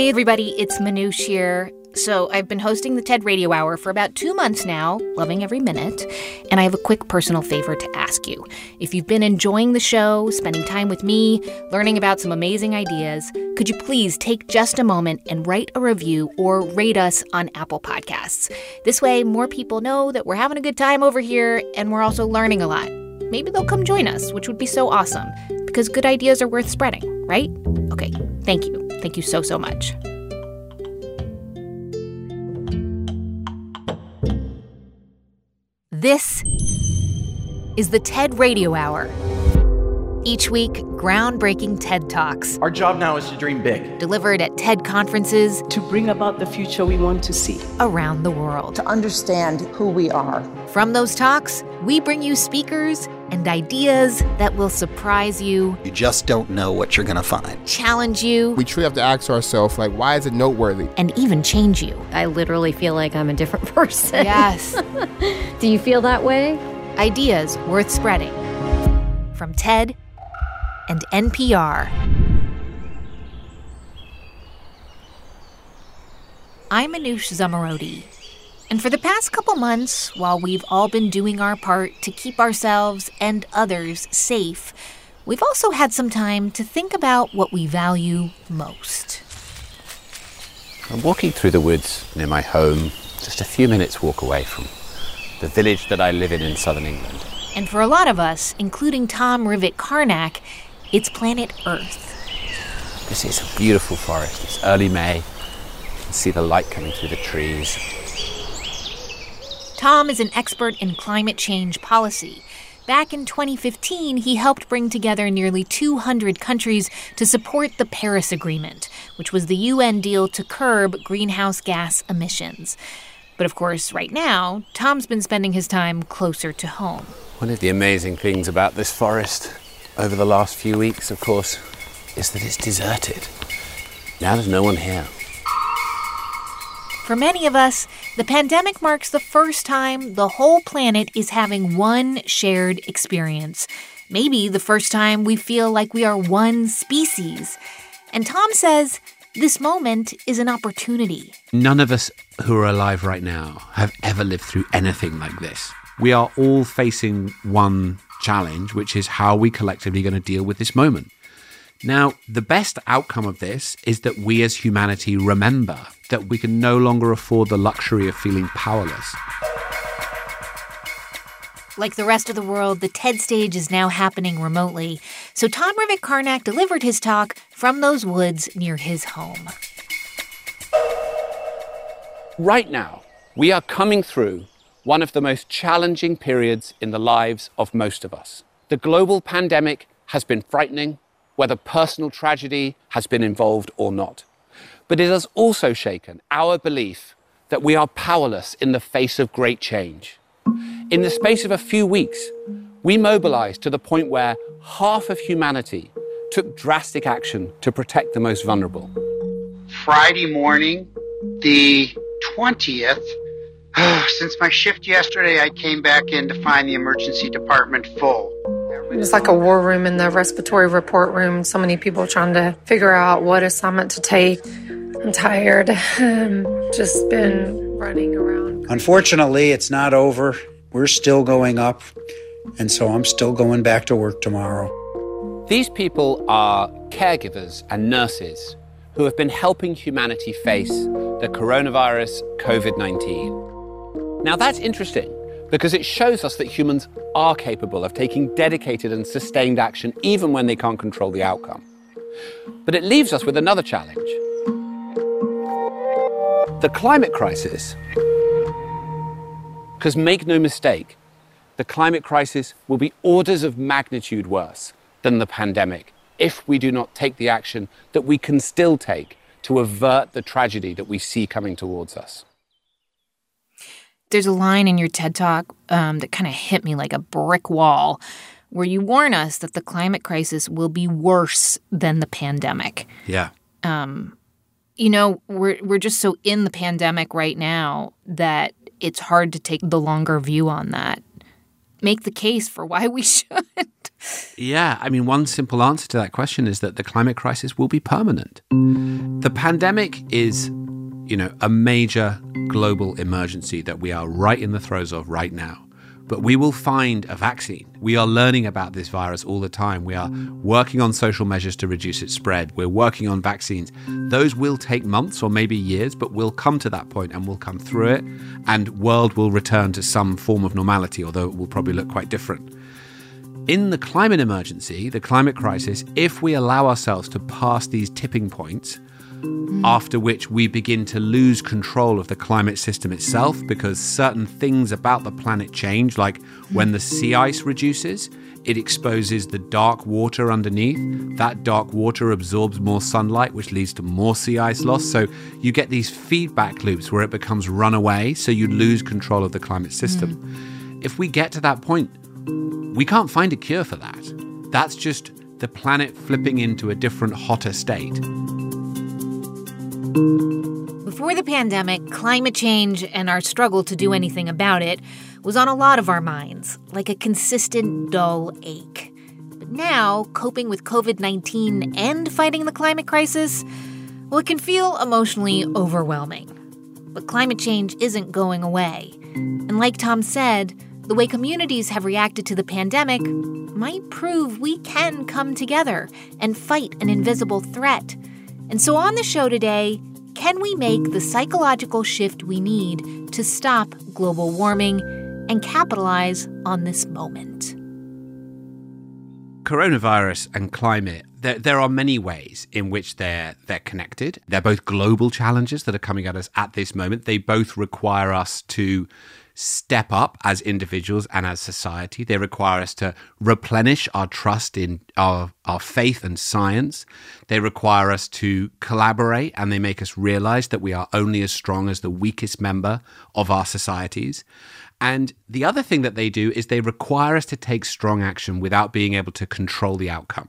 Hey, everybody, it's Manoush here. So, I've been hosting the TED Radio Hour for about two months now, loving every minute. And I have a quick personal favor to ask you. If you've been enjoying the show, spending time with me, learning about some amazing ideas, could you please take just a moment and write a review or rate us on Apple Podcasts? This way, more people know that we're having a good time over here and we're also learning a lot. Maybe they'll come join us, which would be so awesome because good ideas are worth spreading, right? Okay, thank you. Thank you so, so much. This is the TED Radio Hour. Each week, groundbreaking TED Talks. Our job now is to dream big. Delivered at TED conferences to bring about the future we want to see around the world. To understand who we are. From those talks, we bring you speakers and ideas that will surprise you. You just don't know what you're going to find. Challenge you. We truly have to ask ourselves, like, why is it noteworthy? And even change you. I literally feel like I'm a different person. Yes. Do you feel that way? Ideas worth spreading. From TED and NPR. I'm Manoush Zomorodi. And for the past couple months, while we've all been doing our part to keep ourselves and others safe, we've also had some time to think about what we value most. I'm walking through the woods near my home, just a few minutes' walk away from the village that I live in in southern England. And for a lot of us, including Tom Rivett Carnac, it's planet Earth. This is a beautiful forest. It's early May. You can see the light coming through the trees. Tom is an expert in climate change policy. Back in 2015, he helped bring together nearly 200 countries to support the Paris Agreement, which was the UN deal to curb greenhouse gas emissions. But of course, right now, Tom's been spending his time closer to home. One of the amazing things about this forest over the last few weeks, of course, is that it's deserted. Now there's no one here. For many of us, the pandemic marks the first time the whole planet is having one shared experience. Maybe the first time we feel like we are one species. And Tom says this moment is an opportunity. None of us who are alive right now have ever lived through anything like this. We are all facing one challenge, which is how we collectively going to deal with this moment. Now, the best outcome of this is that we as humanity remember that we can no longer afford the luxury of feeling powerless. Like the rest of the world, the TED stage is now happening remotely. So Tom Rivett Carnac delivered his talk from those woods near his home. Right now, we are coming through one of the most challenging periods in the lives of most of us. The global pandemic has been frightening, whether personal tragedy has been involved or not. But it has also shaken our belief that we are powerless in the face of great change. In the space of a few weeks, we mobilized to the point where half of humanity took drastic action to protect the most vulnerable. Friday morning, the 20th, since my shift yesterday, I came back in to find the emergency department full. It was like a war room in the respiratory report room. So many people trying to figure out what assignment to take. I'm tired. Um, just been running around. Unfortunately, it's not over. We're still going up. And so I'm still going back to work tomorrow. These people are caregivers and nurses who have been helping humanity face the coronavirus COVID 19. Now, that's interesting because it shows us that humans are capable of taking dedicated and sustained action even when they can't control the outcome. But it leaves us with another challenge. The climate crisis. Because make no mistake, the climate crisis will be orders of magnitude worse than the pandemic if we do not take the action that we can still take to avert the tragedy that we see coming towards us. There's a line in your TED Talk um, that kind of hit me like a brick wall where you warn us that the climate crisis will be worse than the pandemic. Yeah. Um, you know, we're, we're just so in the pandemic right now that it's hard to take the longer view on that. Make the case for why we should. Yeah, I mean, one simple answer to that question is that the climate crisis will be permanent. The pandemic is, you know, a major global emergency that we are right in the throes of right now. But we will find a vaccine. We are learning about this virus all the time. We are working on social measures to reduce its spread. We're working on vaccines. Those will take months or maybe years, but we'll come to that point and we'll come through it and world will return to some form of normality, although it will probably look quite different. In the climate emergency, the climate crisis, if we allow ourselves to pass these tipping points, after which we begin to lose control of the climate system itself because certain things about the planet change, like when the sea ice reduces, it exposes the dark water underneath. That dark water absorbs more sunlight, which leads to more sea ice loss. So you get these feedback loops where it becomes runaway, so you lose control of the climate system. Mm. If we get to that point, we can't find a cure for that. That's just the planet flipping into a different, hotter state. Before the pandemic, climate change and our struggle to do anything about it was on a lot of our minds, like a consistent dull ache. But now, coping with COVID 19 and fighting the climate crisis, well, it can feel emotionally overwhelming. But climate change isn't going away. And like Tom said, the way communities have reacted to the pandemic might prove we can come together and fight an invisible threat and so on the show today, can we make the psychological shift we need to stop global warming and capitalize on this moment? Coronavirus and climate, there, there are many ways in which they're they're connected. They're both global challenges that are coming at us at this moment. They both require us to step up as individuals and as society. They require us to replenish our trust in our, our faith and science. They require us to collaborate and they make us realize that we are only as strong as the weakest member of our societies. And the other thing that they do is they require us to take strong action without being able to control the outcome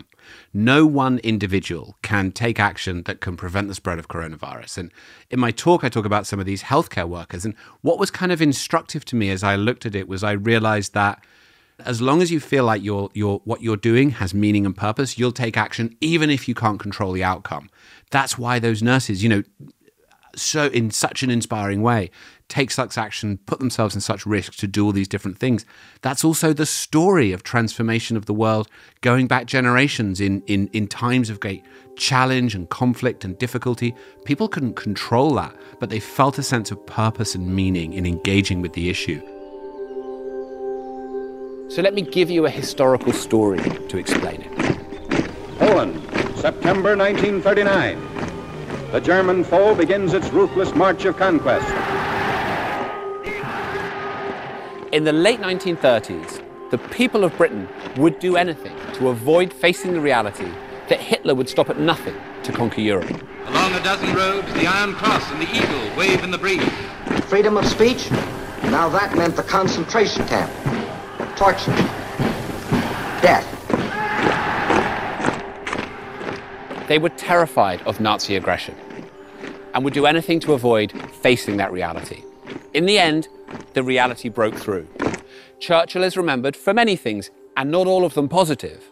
no one individual can take action that can prevent the spread of coronavirus. And in my talk, I talk about some of these healthcare workers. And what was kind of instructive to me as I looked at it was I realized that as long as you feel like your what you're doing has meaning and purpose, you'll take action even if you can't control the outcome. That's why those nurses, you know, so in such an inspiring way take such action, put themselves in such risk to do all these different things. That's also the story of transformation of the world going back generations in, in, in times of great challenge and conflict and difficulty. People couldn't control that, but they felt a sense of purpose and meaning in engaging with the issue. So let me give you a historical story to explain it. Poland, September 1939. The German foe begins its ruthless march of conquest. In the late 1930s, the people of Britain would do anything to avoid facing the reality that Hitler would stop at nothing to conquer Europe. Along a dozen roads, the Iron Cross and the Eagle wave in the breeze. Freedom of speech? Now that meant the concentration camp, torture, death. They were terrified of Nazi aggression and would do anything to avoid facing that reality. In the end, the reality broke through. Churchill is remembered for many things, and not all of them positive.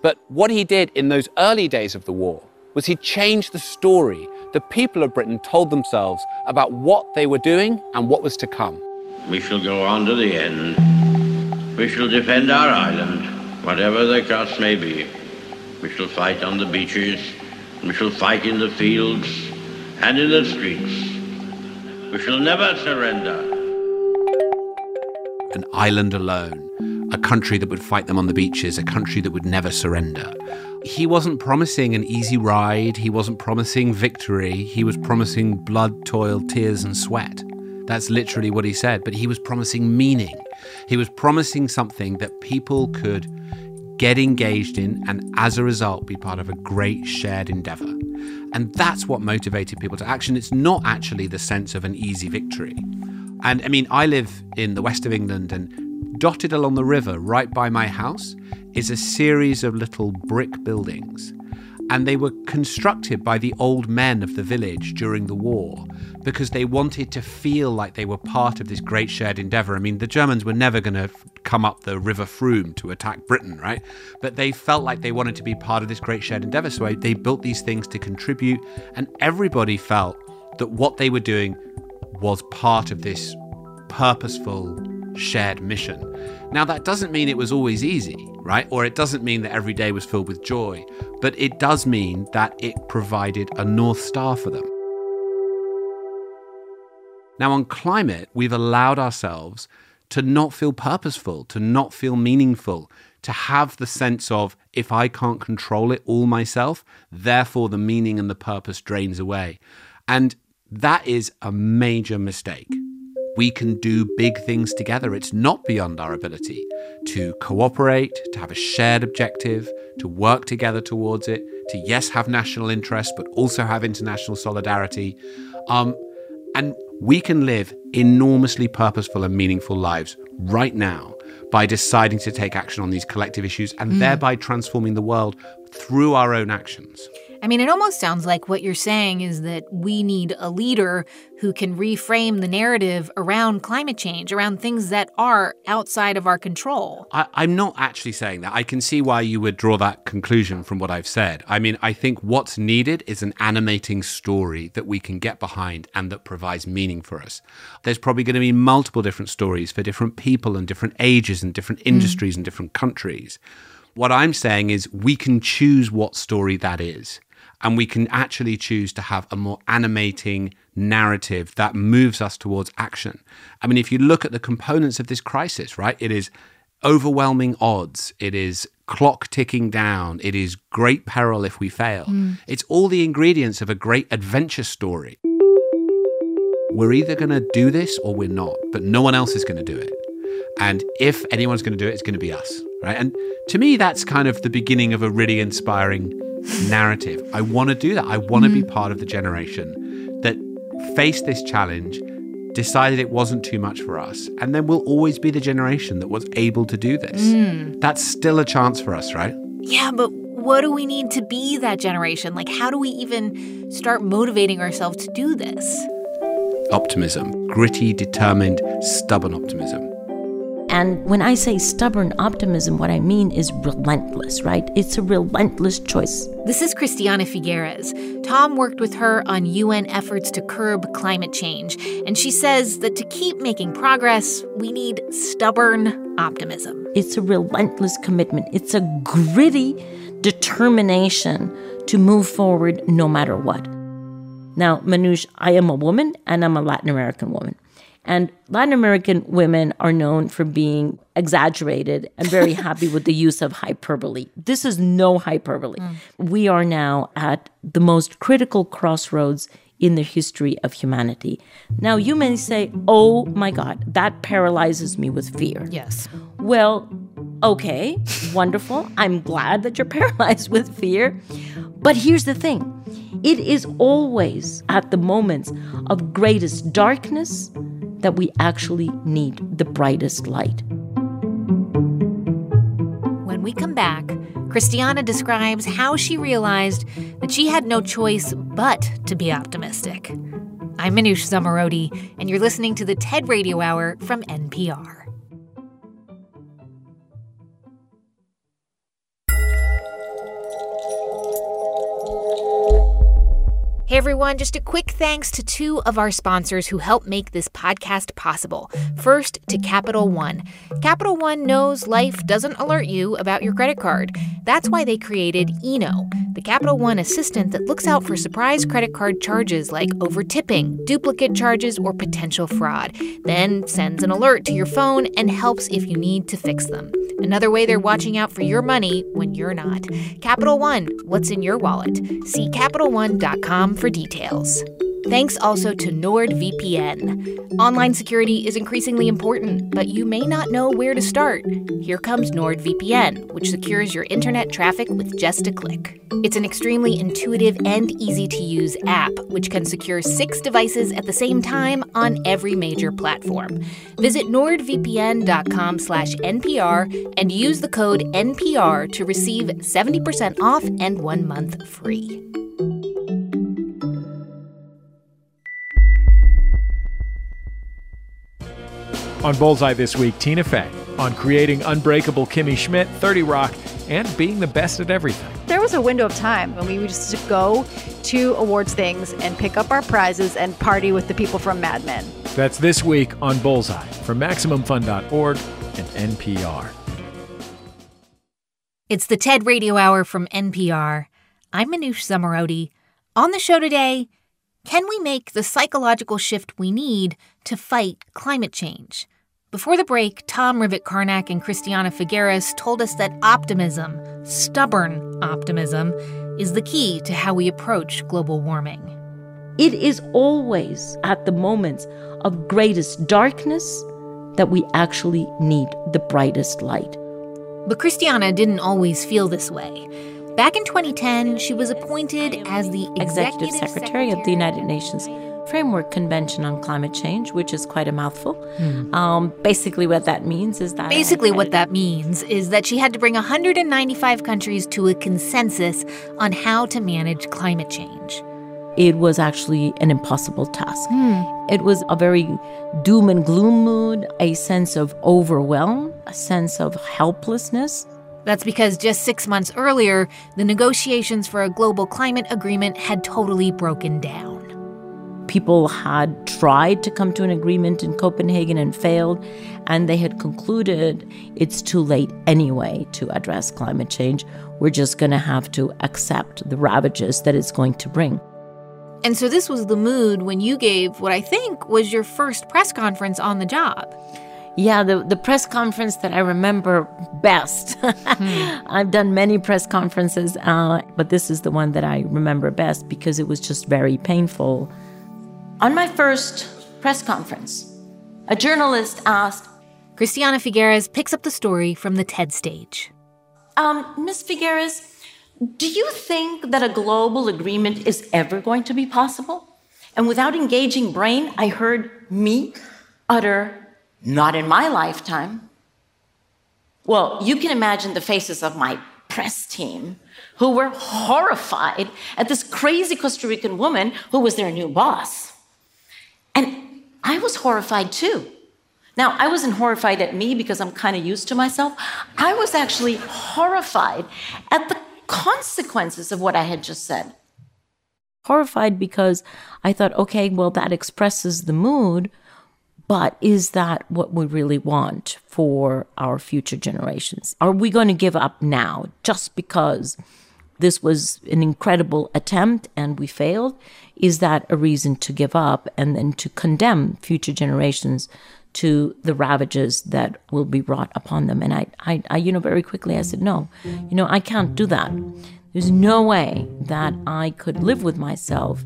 But what he did in those early days of the war was he changed the story the people of Britain told themselves about what they were doing and what was to come. We shall go on to the end. We shall defend our island, whatever the cost may be. We shall fight on the beaches, we shall fight in the fields and in the streets. We shall never surrender an island alone, a country that would fight them on the beaches, a country that would never surrender. He wasn't promising an easy ride, he wasn't promising victory, he was promising blood, toil, tears, and sweat. That's literally what he said, but he was promising meaning. He was promising something that people could get engaged in and as a result be part of a great shared endeavor. And that's what motivated people to action. It's not actually the sense of an easy victory. And I mean, I live in the west of England, and dotted along the river right by my house is a series of little brick buildings. And they were constructed by the old men of the village during the war because they wanted to feel like they were part of this great shared endeavor. I mean, the Germans were never going to come up the River Frome to attack Britain, right? But they felt like they wanted to be part of this great shared endeavor. So they built these things to contribute, and everybody felt that what they were doing was part of this purposeful shared mission. Now, that doesn't mean it was always easy, right? Or it doesn't mean that every day was filled with joy, but it does mean that it provided a North Star for them. Now, on climate, we've allowed ourselves to not feel purposeful, to not feel meaningful, to have the sense of if I can't control it all myself, therefore the meaning and the purpose drains away. And that is a major mistake. We can do big things together. It's not beyond our ability to cooperate, to have a shared objective, to work together towards it, to, yes, have national interest, but also have international solidarity. Um, and we can live enormously purposeful and meaningful lives right now by deciding to take action on these collective issues and mm. thereby transforming the world through our own actions. I mean, it almost sounds like what you're saying is that we need a leader who can reframe the narrative around climate change, around things that are outside of our control. I, am not actually saying that. I can see why you would draw that conclusion from what I've said. I mean, I think what's needed is an animating story that we can get behind and that provides meaning for us. There's probably going to be multiple different stories for different people and different ages and different mm. industries mm. and different countries. What I'm saying is we can choose what story that is and we can actually choose to have a more animating narrative that moves us towards action. I mean, if you look at the components of this crisis, right, it is overwhelming odds, it is clock ticking down, it is great peril if we fail. Mm. It's all the ingredients of a great adventure story. We're either going to do this or we're not, but no one else is going to do it. And if anyone's going to do it, it's going to be us, right? And to me, that's kind of the beginning of a really inspiring narrative. I want to do that. I want to mm-hmm. be part of the generation that faced this challenge, decided it wasn't too much for us, and then we'll always be the generation that was able to do this. Mm. That's still a chance for us, right? Yeah, but what do we need to be that generation? Like, how do we even start motivating ourselves to do this? Optimism, gritty, determined, stubborn optimism. And when I say stubborn optimism, what I mean is relentless, right? It's a relentless choice. This is Christiana Figueres. Tom worked with her on UN efforts to curb climate change, and she says that to keep making progress, we need stubborn optimism. It's a relentless commitment, it's a gritty determination to move forward no matter what. Now, Manoush, I am a woman and I'm a Latin American woman. And Latin American women are known for being exaggerated and very happy with the use of hyperbole. This is no hyperbole. Mm. We are now at the most critical crossroads in the history of humanity. Now, you may say, oh my God, that paralyzes me with fear. Yes. Well, okay, wonderful. I'm glad that you're paralyzed with fear. But here's the thing it is always at the moments of greatest darkness that we actually need the brightest light. When we come back, Christiana describes how she realized that she had no choice but to be optimistic. I'm Manoush Zomorodi, and you're listening to the TED Radio Hour from NPR. Hey everyone, just a quick thanks to two of our sponsors who help make this podcast possible. First, to Capital One. Capital One knows life doesn't alert you about your credit card. That's why they created Eno, the Capital One assistant that looks out for surprise credit card charges like overtipping, duplicate charges, or potential fraud, then sends an alert to your phone and helps if you need to fix them. Another way they're watching out for your money when you're not. Capital One, what's in your wallet? See CapitalOne.com for details. Thanks also to NordVPN. Online security is increasingly important, but you may not know where to start. Here comes NordVPN, which secures your internet traffic with just a click. It's an extremely intuitive and easy to use app, which can secure six devices at the same time on every major platform. Visit nordvpn.com/npr and use the code NPR to receive 70% off and one month free. On Bullseye this week, Tina Fey on creating Unbreakable Kimmy Schmidt, 30 Rock, and being the best at everything. There was a window of time when we would just go to awards things and pick up our prizes and party with the people from Mad Men. That's this week on Bullseye from MaximumFun.org and NPR. It's the TED Radio Hour from NPR. I'm Manoush Zomorodi. On the show today, can we make the psychological shift we need to fight climate change? Before the break, Tom Rivett-Carnac and Christiana Figueres told us that optimism, stubborn optimism, is the key to how we approach global warming. It is always at the moments of greatest darkness that we actually need the brightest light. But Christiana didn't always feel this way. Back in 2010, she was appointed as the Executive, Secretary, of the United Nations Framework Convention on Climate Change, which is quite a mouthful. Hmm. Um, basically, what that means is that. Basically, what that means is that she had to bring 195 countries to a consensus on how to manage climate change. It was actually an impossible task. It was a very doom and gloom mood, a sense of overwhelm, a sense of helplessness. That's because just six months earlier, the negotiations for a global climate agreement had totally broken down. People had tried to come to an agreement in Copenhagen and failed, and they had concluded it's too late anyway to address climate change. We're just going to have to accept the ravages that it's going to bring. And so, this was the mood when you gave what I think was your first press conference on the job. Yeah, the, the press conference that I remember best. I've done many press conferences, uh, but this is the one that I remember best because it was just very painful. On my first press conference, a journalist asked, Christiana Figueres picks up the story from the TED stage. um, Ms. Figueres, do you think that a global agreement is ever going to be possible? And without engaging brain, I heard me utter, not in my lifetime. Well, you can imagine the faces of my press team who were horrified at this crazy Costa Rican woman who was their new boss. And I was horrified too. Now, I wasn't horrified at me because I'm kind of used to myself. I was actually horrified at the consequences of what I had just said. Horrified because I thought, okay, well, that expresses the mood, but is that what we really want for our future generations? Are we going to give up now just because this was an incredible attempt and we failed? Is that a reason to give up and then to condemn future generations to the ravages that will be brought upon them? And I, I, I you know, very quickly I said, no, you know, I can't do that. There's no way that I could live with myself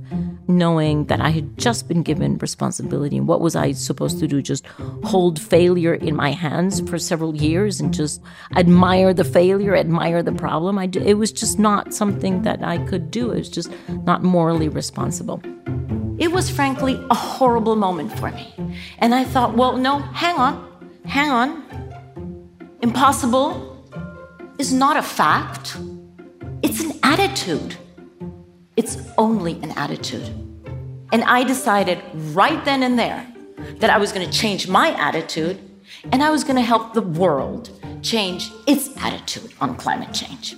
knowing that I had just been given responsibility. And what was I supposed to do? Just hold failure in my hands for several years and just admire the failure, admire the problem? I, it was just not something that I could do. It was just not morally responsible. It was frankly a horrible moment for me. And I thought, well, no, hang on, hang on. Impossible is not a fact. It's an attitude. It's only an attitude. And I decided right then and there that I was going to change my attitude and I was going to help the world change its attitude on climate change.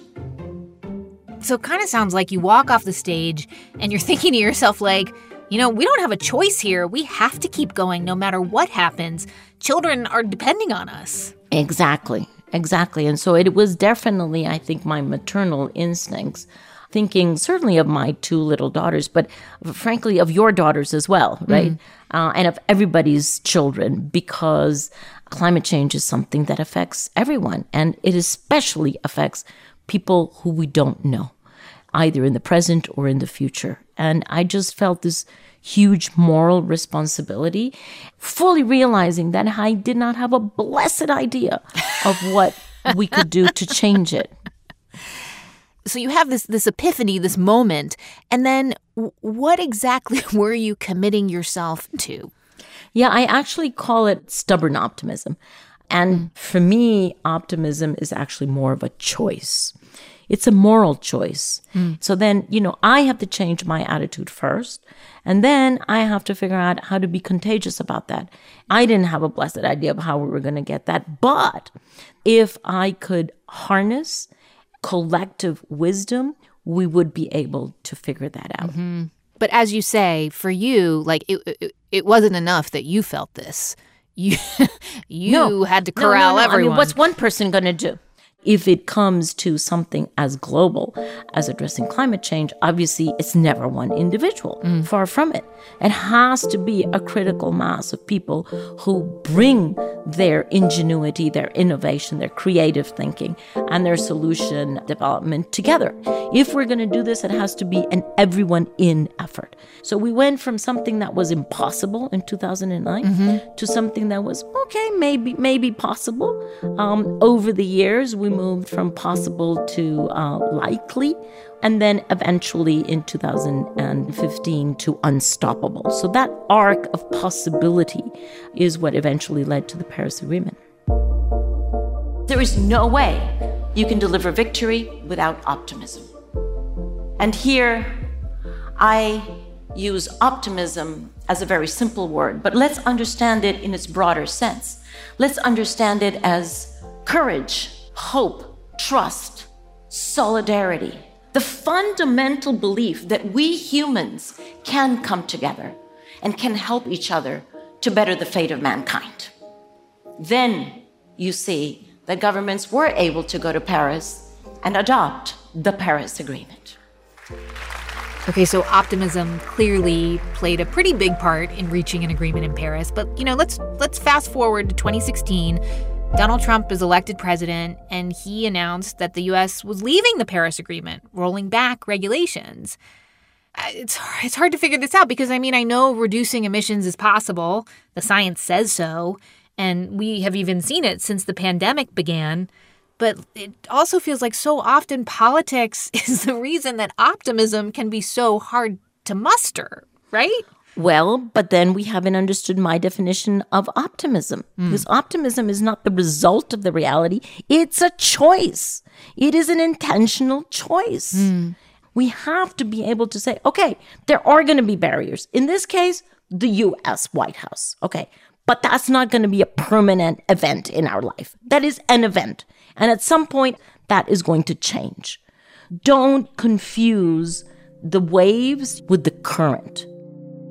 So it kind of sounds like you walk off the stage and you're thinking to yourself, like, you know, we don't have a choice here. We have to keep going no matter what happens. Children are depending on us. Exactly, exactly. And so it was definitely, I think, my maternal instincts, thinking certainly of my two little daughters, but frankly of your daughters as well, right? Uh, and of everybody's children, because climate change is something that affects everyone. And it especially affects people who we don't know, either in the present or in the future. And I just felt this huge moral responsibility, fully realizing that I did not have a blessed idea of what we could do to change it. So you have this this epiphany, this moment, and then what exactly were you committing yourself to? Yeah, I actually call it stubborn optimism. And mm. for me, optimism is actually more of a choice. It's a moral choice. So then, you know, I have to change my attitude first. And then I have to figure out how to be contagious about that. I didn't have a blessed idea of how we were going to get that. But if I could harness collective wisdom, we would be able to figure that out. Mm-hmm. But as you say, for you, like it, it, it wasn't enough that you felt this. You you No. had to No, no, corral no. everyone. I mean, what's one person going to do? If it comes to something as global as addressing climate change, obviously it's never one individual. Far from it. It has to be a critical mass of people who bring their ingenuity, their innovation, their creative thinking, and their solution development together. If we're going to do this, it has to be an everyone in effort. So we went from something that was impossible in 2009 to something that was okay, maybe maybe possible. Um, over the years, we moved from possible to uh, likely, and then eventually in 2015 to unstoppable. So that arc of possibility is what eventually led to the Paris Agreement. There is no way you can deliver victory without optimism. And here, I use optimism as a very simple word, but let's understand it in its broader sense. Let's understand it as courage, hope, trust, solidarity. The fundamental belief that we humans can come together and can help each other to better the fate of mankind. Then you see that governments were able to go to Paris and adopt the Paris Agreement. Okay, so optimism clearly played a pretty big part in reaching an agreement in Paris. But you know, let's let's fast forward to 2016. Donald Trump is elected president, and he announced that the U.S. was leaving the Paris Agreement, rolling back regulations. Uh, It's it's hard to figure this out because I mean I know reducing emissions is possible. The science says so, and we have even seen it since the pandemic began. But it also feels like so often politics is the reason that optimism can be so hard to muster, right? Well, but then we haven't understood my definition of optimism. Hmm. Because optimism is not the result of the reality, it's a choice. It is an intentional choice. Hmm. We have to be able to say, okay, there are going to be barriers. In this case, the US White House. Okay. But that's not going to be a permanent event in our life. That is an event. And at some point, that is going to change. Don't confuse the waves with the current.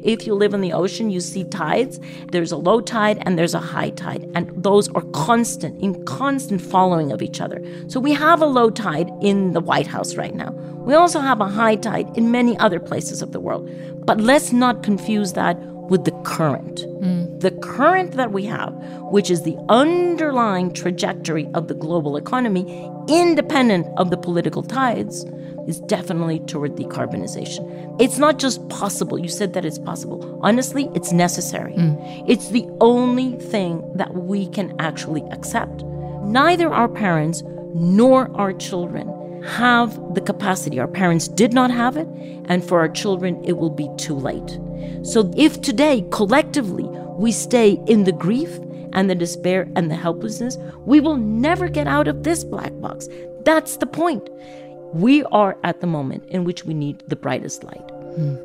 If you live in the ocean, you see tides. There's a low tide and there's a high tide, and those are constant, in constant following of each other. So we have a low tide in the White House right now. We also have a high tide in many other places of the world. But let's not confuse that with the current. Mm. The current that we have, which is the underlying trajectory of the global economy, independent of the political tides, is definitely toward decarbonization. It's not just possible. You said that it's possible. Honestly, it's necessary. Mm. It's the only thing that we can actually accept. Neither our parents nor our children have the capacity. Our parents did not have it, and for our children, it will be too late. So if today, collectively, we stay in the grief and the despair and the helplessness, we will never get out of this black box. That's the point. We are at the moment in which we need the brightest light. Hmm.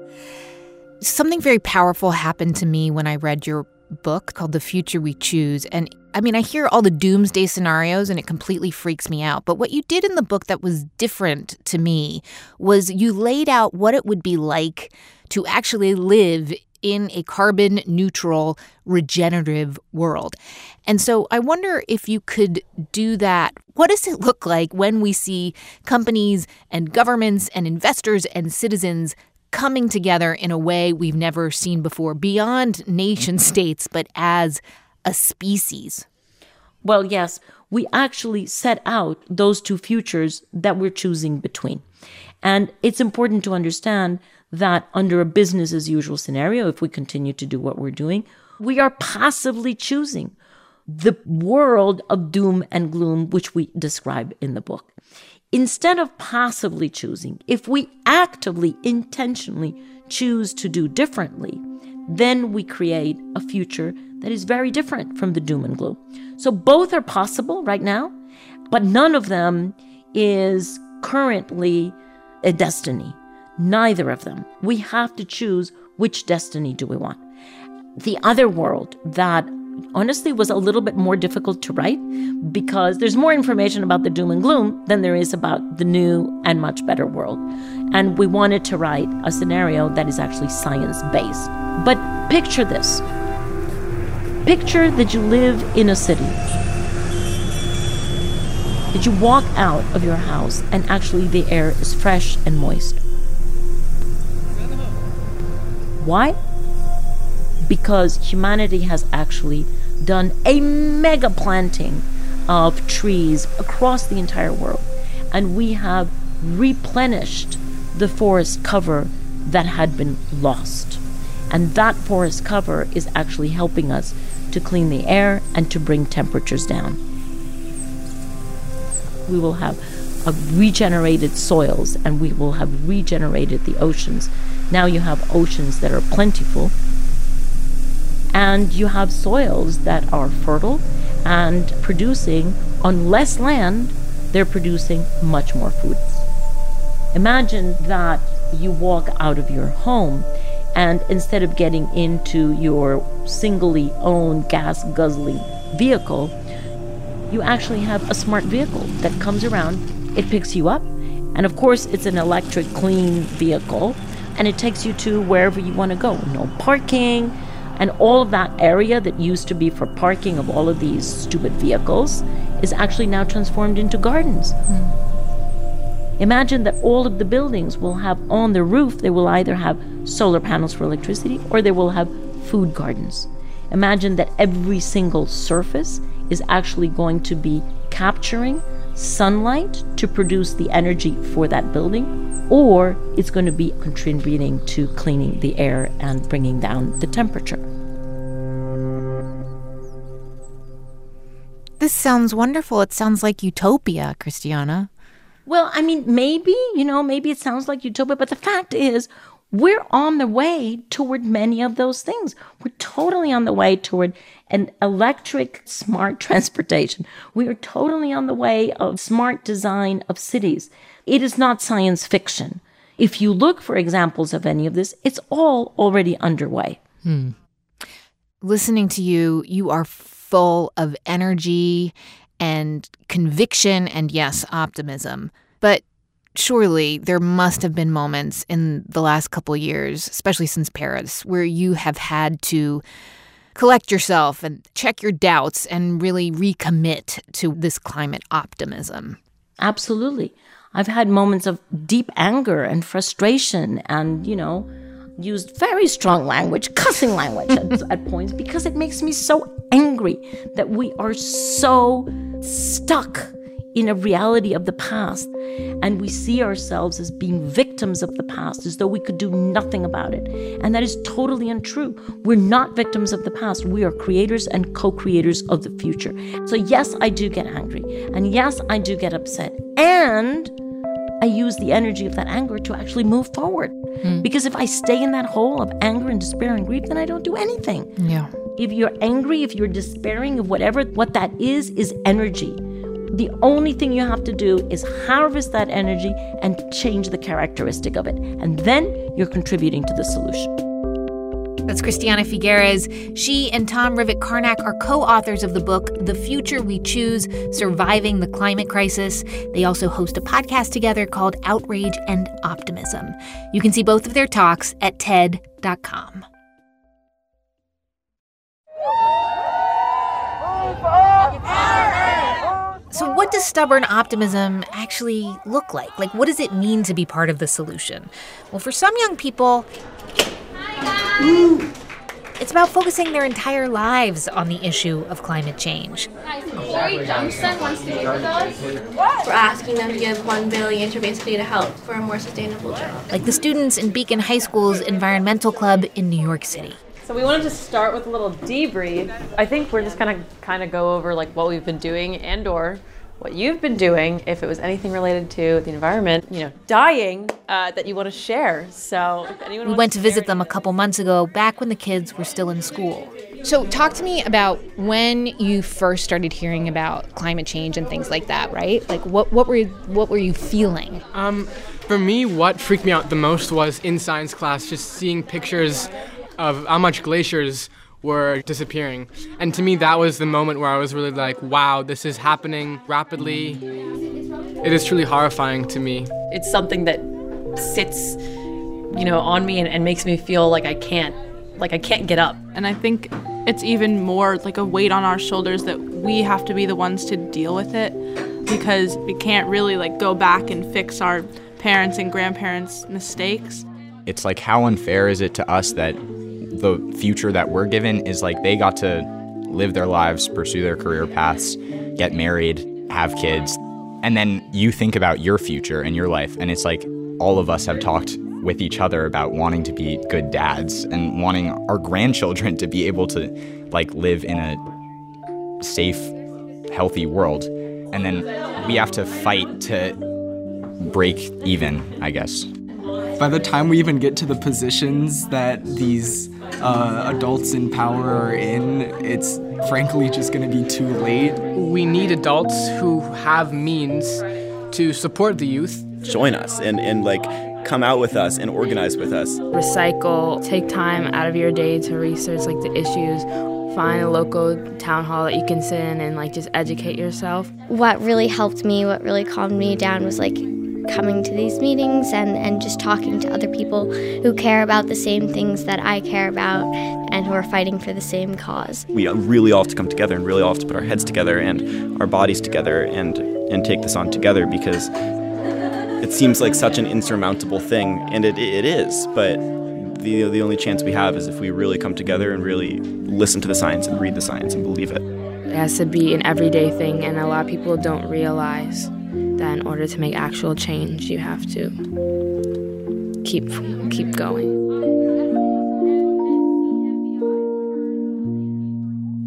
Something very powerful happened to me when I read your book called The Future We Choose. And I mean, I hear all the doomsday scenarios and it completely freaks me out. But what you did in the book that was different to me was you laid out what it would be like to actually live in a carbon neutral, regenerative world. And so I wonder if you could do that. What does it look like when we see companies and governments and investors and citizens coming together in a way we've never seen before, beyond nation mm-hmm. states, but as a species? Well, yes, we actually set out those two futures that we're choosing between. And it's important to understand that under a business as usual scenario, if we continue to do what we're doing, we are passively choosing the world of doom and gloom, which we describe in the book. Instead of passively choosing, if we actively, intentionally choose to do differently, then we create a future that is very different from the doom and gloom. So both are possible right now, but none of them is currently a destiny. Neither of them. We have to choose which destiny do we want. The other world that honestly was a little bit more difficult to write because there's more information about the doom and gloom than there is about the new and much better world. And we wanted to write a scenario that is actually science based. But picture this picture that you live in a city, that you walk out of your house and actually the air is fresh and moist. Why? because humanity has actually done a mega planting of trees across the entire world. And we have replenished the forest cover that had been lost. And that forest cover is actually helping us to clean the air and to bring temperatures down. We will have uh, regenerated soils and we will have regenerated the oceans. Now you have oceans that are plentiful and you have soils that are fertile and producing on less land they're producing much more foods. Imagine that you walk out of your home and instead of getting into your singly owned gas guzzling vehicle you actually have a smart vehicle that comes around it picks you up and of course it's an electric clean vehicle and it takes you to wherever you want to go no parking and all of that area that used to be for parking of all of these stupid vehicles is actually now transformed into gardens. Mm. Imagine that all of the buildings will have on the roof, they will either have solar panels for electricity or they will have food gardens. Imagine that every single surface is actually going to be capturing sunlight to produce the energy for that building, or it's going to be contributing to cleaning the air and bringing down the temperature. This sounds wonderful. It sounds like utopia, Christiana. Well, I mean, maybe, you know, maybe it sounds like utopia, but the fact is, we're on the way toward many of those things. We're totally on the way toward an electric smart transportation. We are totally on the way of smart design of cities. It is not science fiction. If you look for examples of any of this, it's all already underway. Hmm. Listening to you, you are full of energy and conviction and, yes, optimism. But surely there must have been moments in the last couple years, especially since Paris, where you have had to collect yourself and check your doubts and really recommit to this climate optimism. Absolutely. I've had moments of deep anger and frustration and, you know, used very strong language, cussing language at, at, points because it makes me so angry that we are so stuck in a reality of the past. And we see ourselves as being victims of the past, as though we could do nothing about it. And that is totally untrue. We're not victims of the past. We are creators and co creators of the future. So, yes, I do get angry. And yes, I do get upset. And I use the energy of that anger to actually move forward. Mm. Because if I stay in that hole of anger and despair and grief, then I don't do anything. Yeah. If you're angry, if you're despairing of whatever, what that is, is energy. The only thing you have to do is harvest that energy and change the characteristic of it. And then you're contributing to the solution. That's Christiana Figueres. She and Tom Rivett-Carnac are co authors of the book, The Future We Choose Surviving the Climate Crisis. They also host a podcast together called Outrage and Optimism. You can see both of their talks at TED.com. So, what does stubborn optimism actually look like? Like, what does it mean to be part of the solution? Well, for some young people, it's about focusing their entire lives on the issue of climate change. Corey Johnson wants to meet with us. We're asking them to give one billion to basically to help for a more sustainable job. Like the students in Beacon High School's environmental club in New York City. So we wanted to start with a little debrief. I think we're just gonna kind of go over like what we've been doing and or what you've been doing if it was anything related to the environment, you know, dying uh, that you want to share. So we went to visit them a couple months ago, back when the kids were still in school. So, talk to me about when you first started hearing about climate change and things like that. Right? Like, what what were you, what were you feeling? Um, for me, what freaked me out the most was in science class, just seeing pictures of how much glaciers were disappearing. And to me, that was the moment where I was really like, wow, this is happening rapidly. It is truly horrifying to me. It's something that sits, you know, on me and, and makes me feel like I can't, like I can't get up. And I think it's even more like a weight on our shoulders that we have to be the ones to deal with it because we can't really like go back and fix our parents and grandparents' mistakes. It's like how unfair is it to us that the future that we're given is like they got to live their lives, pursue their career paths, get married, have kids, and then you think about your future and your life and it's like all of us have talked with each other about wanting to be good dads and wanting our grandchildren to be able to like live in a safe healthy world. And then we have to fight to break even i guess by the time we even get to the positions that these uh, adults in power are in, it's frankly just going to be too late. We need adults who have means to support the youth. Join us and, and like come out with us and organize with us. Recycle, take time out of your day to research like the issues. Find a local town hall that you can sit in and like just educate yourself. What really helped me, what really calmed me down was like coming to these meetings and, and just talking to other people who care about the same things that I care about and who are fighting for the same cause. We really all have to come together and really all have to put our heads together and our bodies together and, and take this on together because it seems like such an insurmountable thing, and it, it is, but the, the only chance we have is if we really come together and really listen to the science and read the science and believe it. It has to be an everyday thing, and a lot of people don't realize that in order to make actual change, you have to keep keep going.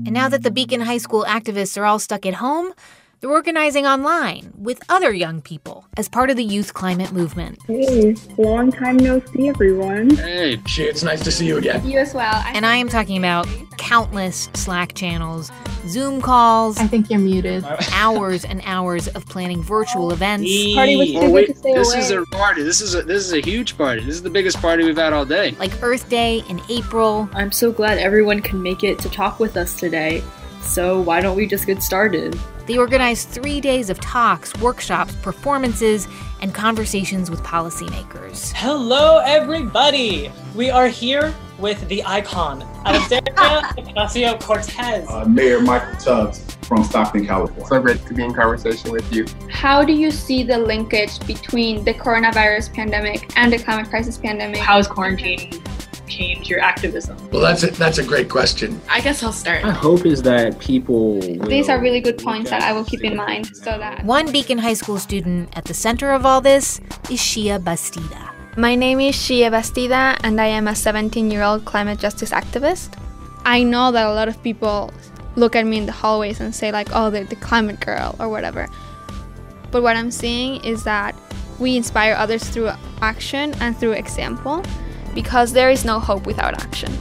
And now that the Beacon High School activists are all stuck at home, they're organizing online with other young people as part of the youth climate movement. Hey, long time no see, everyone. Hey, it's nice to see you again. You as well. And I am talking about countless Slack channels, Zoom calls. I think you're muted. hours and hours of planning virtual events. Party was too Oh, wait, to stay this away. is a party. This is a this is a huge party. This is the biggest party we've had all day. Like Earth Day in April. I'm so glad everyone can make it to talk with us today. So why don't we just get started? They organized three days of talks, workshops, performances, and conversations with policymakers. Hello, everybody! We are here with the icon, Alexandria Ocasio Cortez. uh, Mayor Michael Tubbs from Stockton, California. So great to be in conversation with you. How do you see the linkage between the coronavirus pandemic and the climate crisis pandemic? How is quarantine changed your activism? Well, that's a, that's a great question. I guess I'll start. My hope is that people. These are really good points that I will keep in mind so that. One Beacon High School student at the center of all this is Xiye Bastida. My name is Xiye Bastida, and I am a 17 year old climate justice activist. I know that a lot of people look at me in the hallways and say, like, oh, they're the climate girl or whatever. But what I'm seeing is that we inspire others through action and through example because there is no hope without action.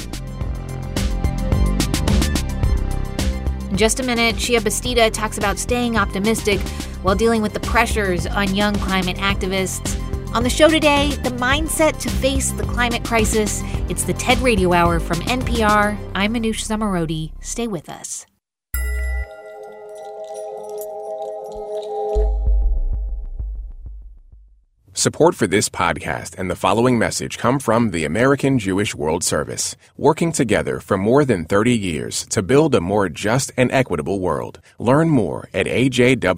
In just a minute, Xiye Bastida talks about staying optimistic while dealing with the pressures on young climate activists. On the show today, the mindset to face the climate crisis. It's the TED Radio Hour from NPR. I'm Manoush Zomorodi. Stay with us. Support for this podcast and the following message come from the American Jewish World Service, working together for more than 30 years to build a more just and equitable world. Learn more at ajws.org.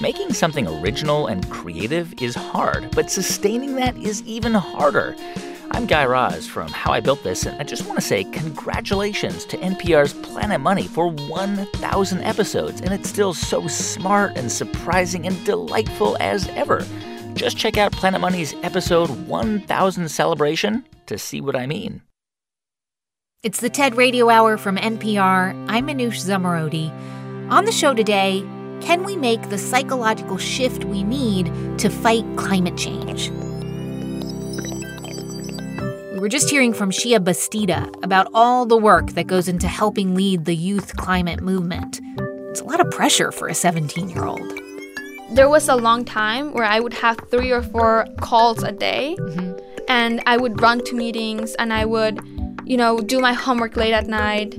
Making something original and creative is hard, but sustaining that is even harder. I'm Guy Raz from How I Built This, and I just want to say congratulations to NPR's Planet Money for 1,000 episodes, and it's still so smart and surprising and delightful as ever. Just check out Planet Money's episode 1000 celebration to see what I mean. It's the TED Radio Hour from NPR. I'm Manoush Zomorodi. On the show today, can we make the psychological shift we need to fight climate change? Were just hearing from Xiye Bastida about all the work that goes into helping lead the youth climate movement. It's a lot of pressure for a 17 year old. There was a long time where I would have three or four calls a day, mm-hmm. and I would run to meetings and I would, you know, do my homework late at night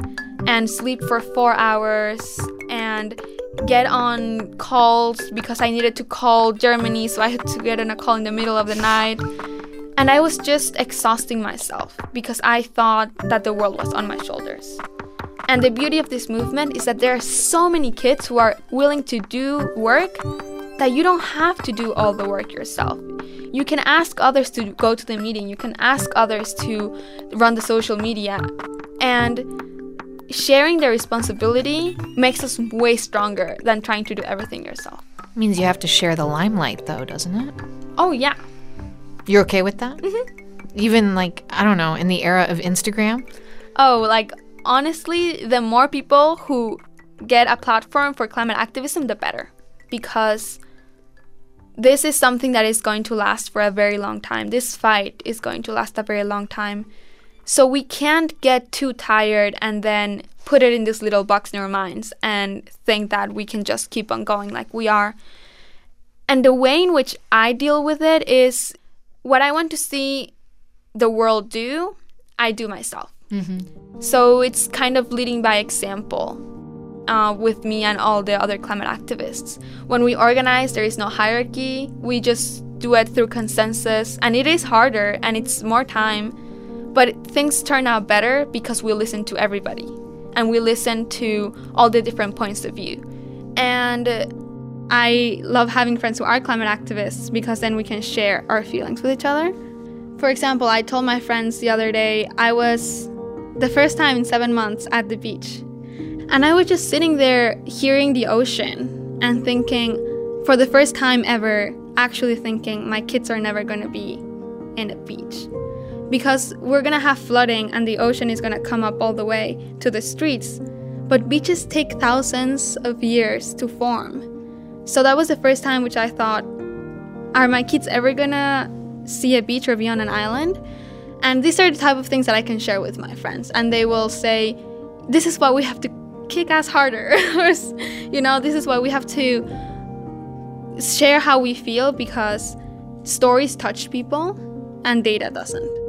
and sleep for four hours and get on calls because I needed to call Germany, so I had to get on a call in the middle of the night. And I was just exhausting myself because I thought that the world was on my shoulders. And the beauty of this movement is that there are so many kids who are willing to do work that you don't have to do all the work yourself. You can ask others to go to the meeting, you can ask others to run the social media. And sharing the responsibility makes us way stronger than trying to do everything yourself. Means you have to share the limelight, though, doesn't it? Oh, yeah. You're okay with that? Mm-hmm. Even like, I don't know, in the era of Instagram? Oh, like, honestly, the more people who get a platform for climate activism, the better. Because this is something that is going to last for a very long time. This fight is going to last a very long time. So we can't get too tired and then put it in this little box in our minds and think that we can just keep on going like we are. And the way in which I deal with it is what I want to see the world do, I do myself. Mm-hmm. So it's kind of leading by example uh, with me and all the other climate activists. When we organize, there is no hierarchy. We just do it through consensus, and it is harder and it's more time. But things turn out better because we listen to everybody and we listen to all the different points of view. And I love having friends who are climate activists because then we can share our feelings with each other. For example, I told my friends the other day I was the first time in seven months at the beach. And I was just sitting there hearing the ocean and thinking, for the first time ever, actually thinking my kids are never going to be in a beach. Because we're going to have flooding and the ocean is going to come up all the way to the streets. But beaches take thousands of years to form. So that was the first time which I thought, are my kids ever to see a beach or be on an island? And these are the type of things that I can share with my friends. And they will say, this is why we have to kick ass harder. you know, this is why we have to share how we feel because stories touch people and data doesn't.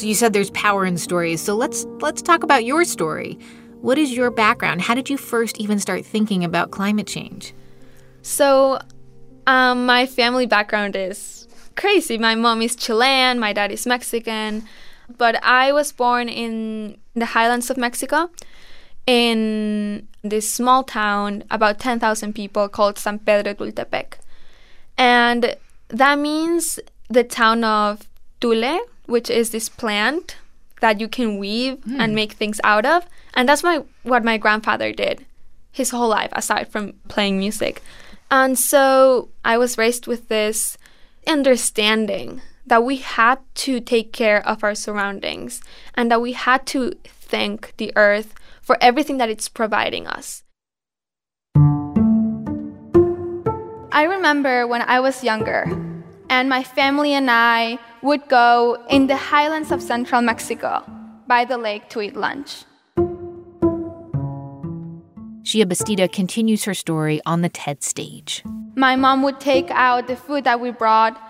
You said there's power in stories, so let's let's talk about your story. What is your background? How did you first even start thinking about climate change? So, um, my family background is crazy. My mom is Chilean, my dad is Mexican, but I was born in the highlands of Mexico in this small town, about 10,000 people, called San Pedro Tultepec. And that means the town of Tule, which is this plant that you can weave mm. and make things out of. And that's my, what my grandfather did his whole life, aside from playing music. And so I was raised with this understanding that we had to take care of our surroundings and that we had to thank the earth for everything that it's providing us. I remember when I was younger, and my family and I would go in the highlands of central Mexico by the lake to eat lunch. Xiye Bastida continues her story on the TED stage. My mom would take out the food that we brought,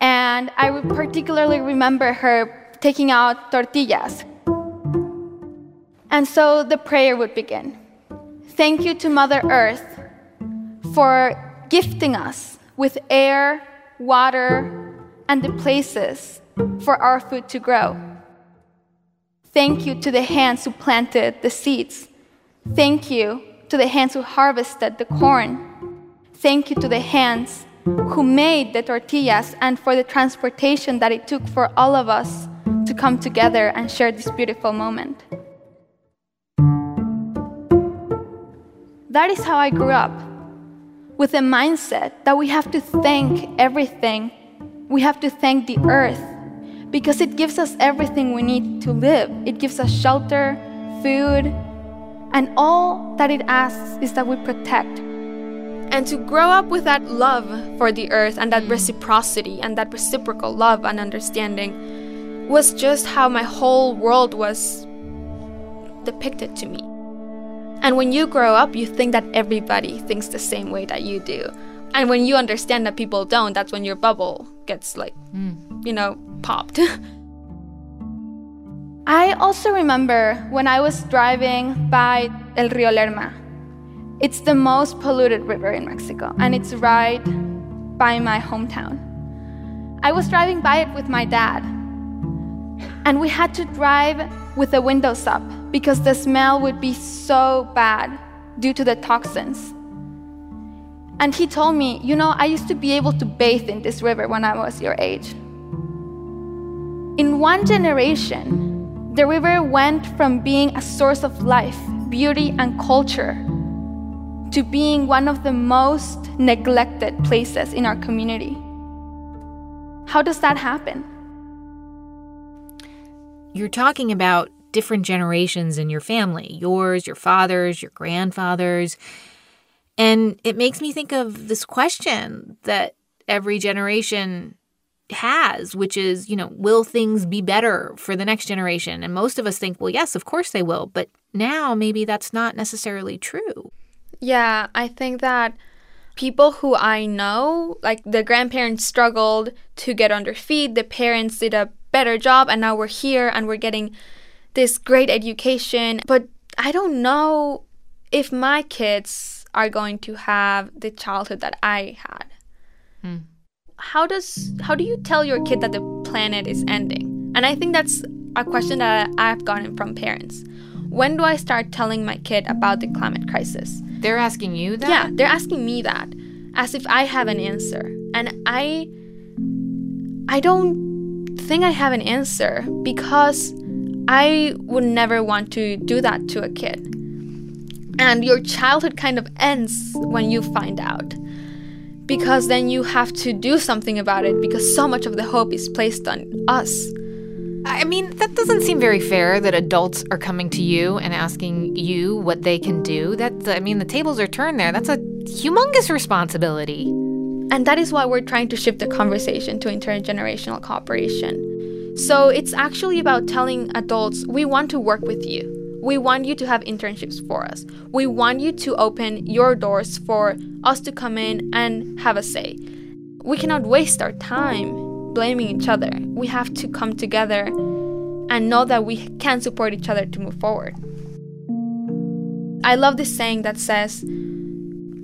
and I would particularly remember her taking out tortillas. And so the prayer would begin. Thank you to Mother Earth for gifting us with air, water, and the places for our food to grow. Thank you to the hands who planted the seeds. Thank you to the hands who harvested the corn. Thank you to the hands who made the tortillas and for the transportation that it took for all of us to come together and share this beautiful moment. That is how I grew up, with a mindset that we have to thank everything. We have to thank the earth because it gives us everything we need to live. It gives us shelter, food, and all that it asks is that we protect. And to grow up with that love for the earth and that reciprocity and that reciprocal love and understanding was just how my whole world was depicted to me. And when you grow up, you think that everybody thinks the same way that you do. And when you understand that people don't, that's when your bubble gets like, mm. you know, popped. I also remember when I was driving by El Rio Lerma. It's the most polluted river in Mexico, and it's right by my hometown. I was driving by it with my dad, and we had to drive with the windows up because the smell would be so bad due to the toxins. And he told me, You know, I used to be able to bathe in this river when I was your age. In one generation, the river went from being a source of life, beauty, and culture to being one of the most neglected places in our community. How does that happen? You're talking about different generations in your family yours, your father's, your grandfather's. And it makes me think of this question that every generation has, which is, you know, will things be better for the next generation? And most of us think, well, yes, of course they will. But now maybe that's not necessarily true. Yeah, I think that people who I know, like the grandparents struggled to get on their feet, the parents did a better job, and now we're here and we're getting this great education. But I don't know if my kids are going to have the childhood that I had. Hmm. How does how do you tell your kid that the planet is ending? And I think that's a question that I've gotten from parents. When do I start telling my kid about the climate crisis? They're asking you that? Yeah, they're asking me that as if I have an answer. And I I don't think I have an answer because I would never want to do that to a kid. And your childhood kind of ends when you find out. Because then you have to do something about it because so much of the hope is placed on us. I mean, that doesn't seem very fair that adults are coming to you and asking you what they can do. That I mean, the tables are turned there. That's a humongous responsibility. And that is why we're trying to shift the conversation to intergenerational cooperation. So it's actually about telling adults we want to work with you. We want you to have internships for us. We want you to open your doors for us to come in and have a say. We cannot waste our time blaming each other. We have to come together and know that we can support each other to move forward. I love this saying that says,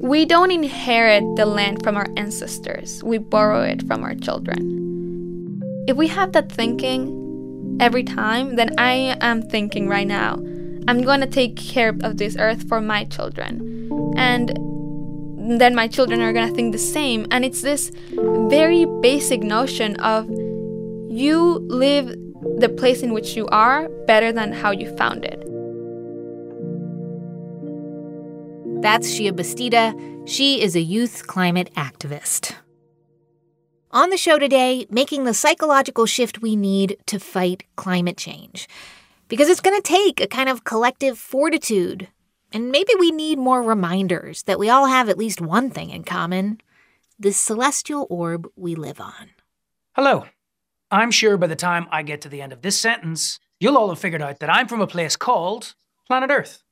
We don't inherit the land from our ancestors, we borrow it from our children. If we have that thinking every time, then I am thinking right now, I'm to take care of this earth for my children. And then my children are to think the same. And it's this very basic notion of you live the place in which you are better than how you found it. That's Xiye Bastida. She is a youth climate activist. On the show today, making the psychological shift we need to fight climate change. Because it's going to take a kind of collective fortitude. And maybe we need more reminders that we all have at least one thing in common the celestial orb we live on. Hello. I'm sure by the time I get to the end of this sentence, you'll all have figured out that I'm from a place called Planet Earth.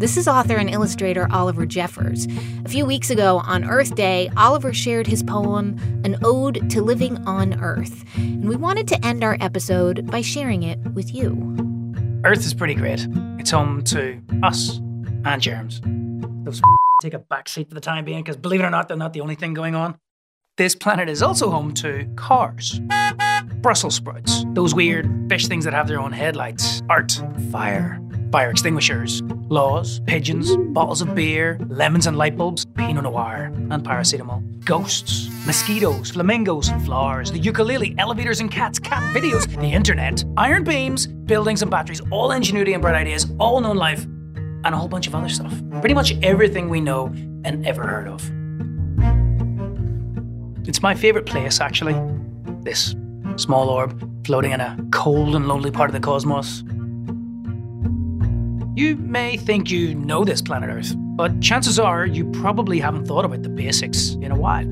This is author and illustrator Oliver Jeffers. A few weeks ago on Earth Day, Oliver shared his poem, An Ode to Living on Earth, and we wanted to end our episode by sharing it with you. Earth is pretty great. It's home to us and germs. Those take a backseat for the time being, because believe it or not, they're not the only thing going on. This planet is also home to cars, Brussels sprouts, those weird fish things that have their own headlights, art, fire, fire extinguishers, laws, pigeons, bottles of beer, lemons and light bulbs, Pinot Noir and paracetamol, ghosts, mosquitoes, flamingos flowers, the ukulele, elevators and cats, cat videos, the internet, iron beams, buildings and batteries, all ingenuity and bright ideas, all known life, and a whole bunch of other stuff. Pretty much everything we know and ever heard of. It's my favourite place, actually. This small orb floating in a cold and lonely part of the cosmos. You may think you know this planet Earth, but chances are you probably haven't thought about the basics in a while.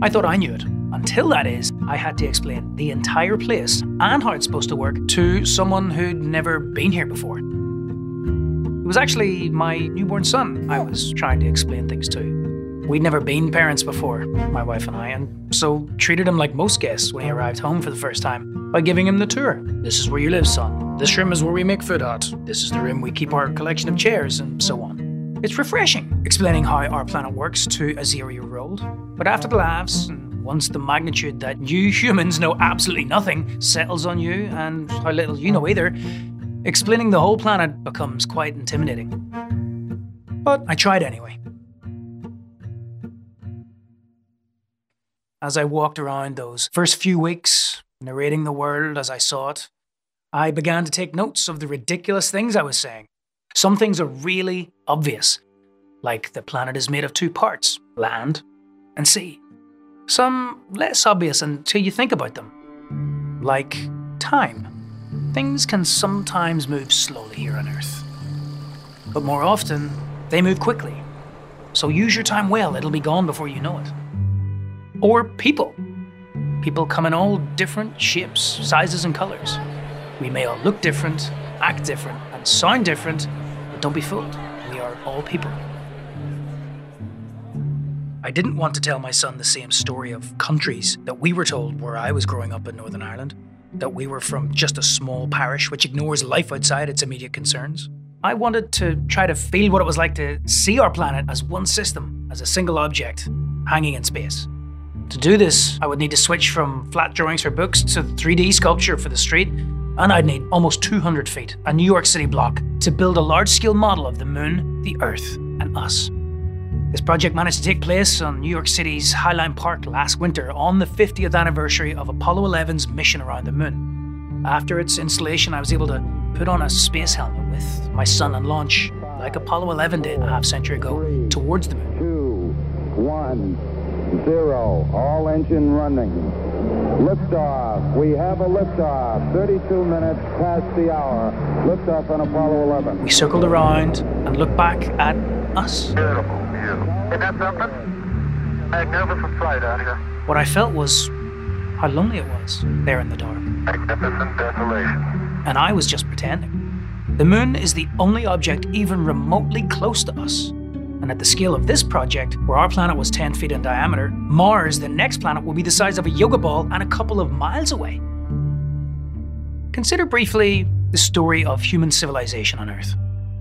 I thought I knew it, until that is, I had to explain the entire place and how it's supposed to work to someone who'd never been here before. It was actually my newborn son I was trying to explain things to. We'd never been parents before, my wife and I, and so treated him like most guests when he arrived home for the first time by giving him the tour. This is where you live, son. This room is where we make food art. This is the room we keep our collection of chairs, and so on. It's refreshing explaining how our planet works to a zero year old. But after the laughs, and once the magnitude that you humans know absolutely nothing settles on you and how little you know either, explaining the whole planet becomes quite intimidating. But I tried anyway. As I walked around those first few weeks, narrating the world as I saw it, I began to take notes of the ridiculous things I was saying. Some things are really obvious, like the planet is made of two parts land and sea. Some less obvious until you think about them, like time. Things can sometimes move slowly here on Earth, but more often, they move quickly. So use your time well, it'll be gone before you know it. Or people. People come in all different shapes, sizes, and colours. We may all look different, act different, and sound different, but don't be fooled. We are all people. I didn't want to tell my son the same story of countries that we were told where I was growing up in Northern Ireland, that we were from just a small parish which ignores life outside its immediate concerns. I wanted to try to feel what it was like to see our planet as one system, as a single object, hanging in space. To do this, I would need to switch from flat drawings for books to 3D sculpture for the street and I'd need almost 200 feet, a New York City block, to build a large scale model of the moon, the Earth, and us. This project managed to take place on New York City's Highline Park last winter on the 50th anniversary of Apollo 11's mission around the moon. After its installation, I was able to put on a space helmet with my son and launch, like Apollo 11 did a half century ago, towards the moon. Two, one, zero, all engine running. Liftoff. We have a liftoff. 32 minutes past the hour. Liftoff on Apollo 11. We circled around and looked back at us. Beautiful, beautiful. Isn't that something? Magnificent flight out here. What I felt was how lonely it was there in the dark. Magnificent desolation. And I was just pretending. The moon is the only object even remotely close to us. And at the scale of this project, where our planet was 10 feet in diameter, Mars, the next planet, will be the size of a yoga ball and a couple of miles away. Consider briefly the story of human civilization on Earth.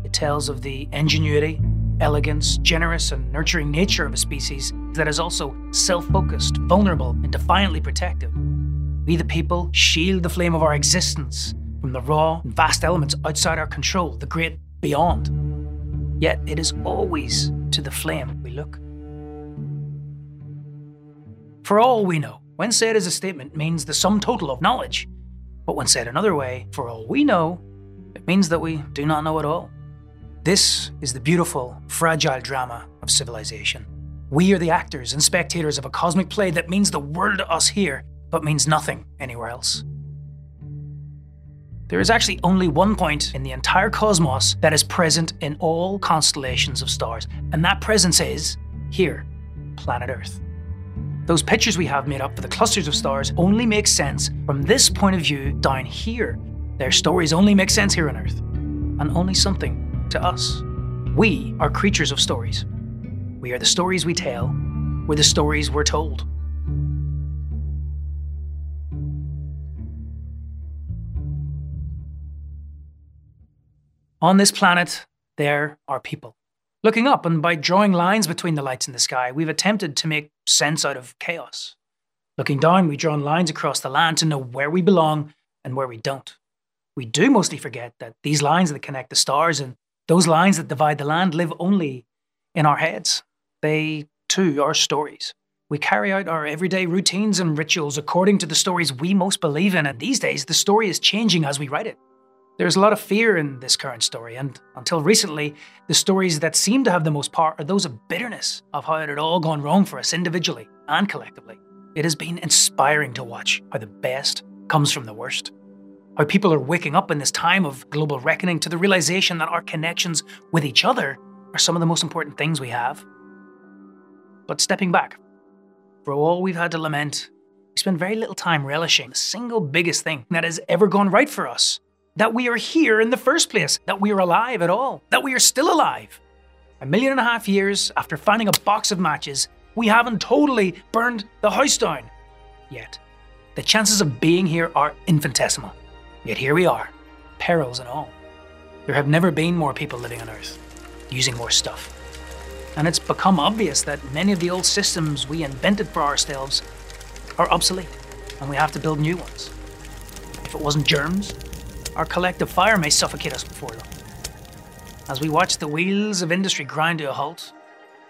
It tells of the ingenuity, elegance, generous, and nurturing nature of a species that is also self focused, vulnerable, and defiantly protective. We, the people, shield the flame of our existence from the raw and vast elements outside our control, the great beyond. Yet it is always to the flame we look. For all we know, when said as a statement means the sum total of knowledge. But when said another way, for all we know, it means that we do not know at all. This is the beautiful, fragile drama of civilization. We are the actors and spectators of a cosmic play that means the world to us here, but means nothing anywhere else. There is actually only one point in the entire cosmos that is present in all constellations of stars, and that presence is here, planet Earth. Those pictures we have made up for the clusters of stars only make sense from this point of view down here. Their stories only make sense here on Earth, and only something to us. We are creatures of stories. We are the stories we tell, we're the stories we're told. On this planet, there are people. Looking up, and by drawing lines between the lights in the sky, we've attempted to make sense out of chaos. Looking down, we've drawn lines across the land to know where we belong and where we don't. We do mostly forget that these lines that connect the stars and those lines that divide the land live only in our heads. They, too, are stories. We carry out our everyday routines and rituals according to the stories we most believe in, and these days the story is changing as we write it. There's a lot of fear in this current story, and until recently, the stories that seem to have the most power are those of bitterness of how it had all gone wrong for us individually and collectively. It has been inspiring to watch how the best comes from the worst. How people are waking up in this time of global reckoning to the realization that our connections with each other are some of the most important things we have. But stepping back, for all we've had to lament, We spend very little time relishing the single biggest thing that has ever gone right for us that we are here in the first place, that we are alive at all, that we are still alive. A million and a half years after finding a box of matches, we haven't totally burned the house down yet. The chances of being here are infinitesimal. Yet here we are, perils and all. There have never been more people living on Earth, using more stuff. And it's become obvious that many of the old systems we invented for ourselves are obsolete, and we have to build new ones. If it wasn't germs, our collective fire may suffocate us before long. As we watch the wheels of industry grind to a halt,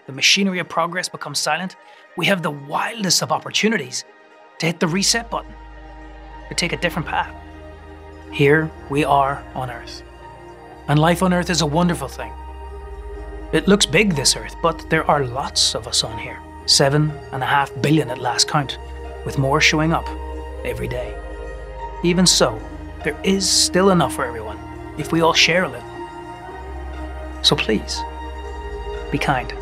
the machinery of progress become silent, we have the wildest of opportunities to hit the reset button, to take a different path. Here we are on Earth. And life on Earth is a wonderful thing. It looks big, this Earth, but there are lots of us on here. Seven and a half billion at last count, with more showing up every day. Even so, there is still enough for everyone if we all share a little. So please, be kind.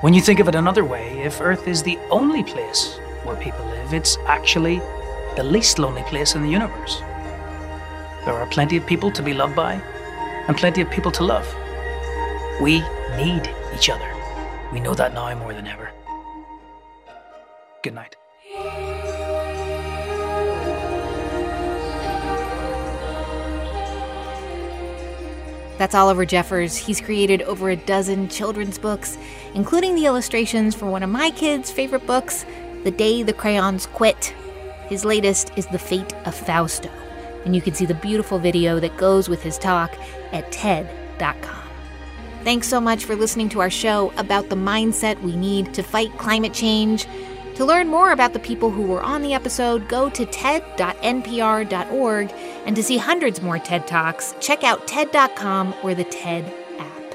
When you think of it another way, if Earth is the only place where people live, it's actually the least lonely place in the universe. There are plenty of people to be loved by, and plenty of people to love. We need each other. We know that now more than ever. Good night. That's Oliver Jeffers. He's created over a dozen children's books, including the illustrations for one of my kids' favorite books, The Day the Crayons Quit. His latest is The Fate of Fausto, and you can see the beautiful video that goes with his talk at TED.com. Thanks so much for listening to our show about the mindset we need to fight climate change. To learn more about the people who were on the episode, go to ted.npr.org, and to see hundreds more TED Talks, check out TED.com or the TED app.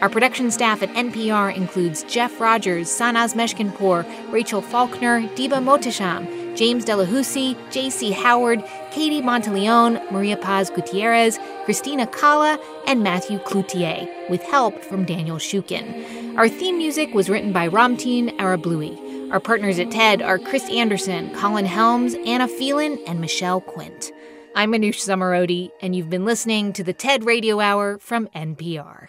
Our production staff at NPR includes Jeff Rogers, Sanaz Meshkinpour, Rachel Faulkner, Deba Mohtasham, James Delahoussaye, J.C. Howard, Katie Monteleone, Maria Paz Gutierrez, Christina Cala, and Matthew Cloutier, with help from Daniel Shukin. Our theme music was written by Ramtin Arablouei. Our partners at TED are Chris Anderson, Colin Helms, Anna Phelan, and Michelle Quint. I'm Manoush Zomorodi, and you've been listening to the TED Radio Hour from NPR.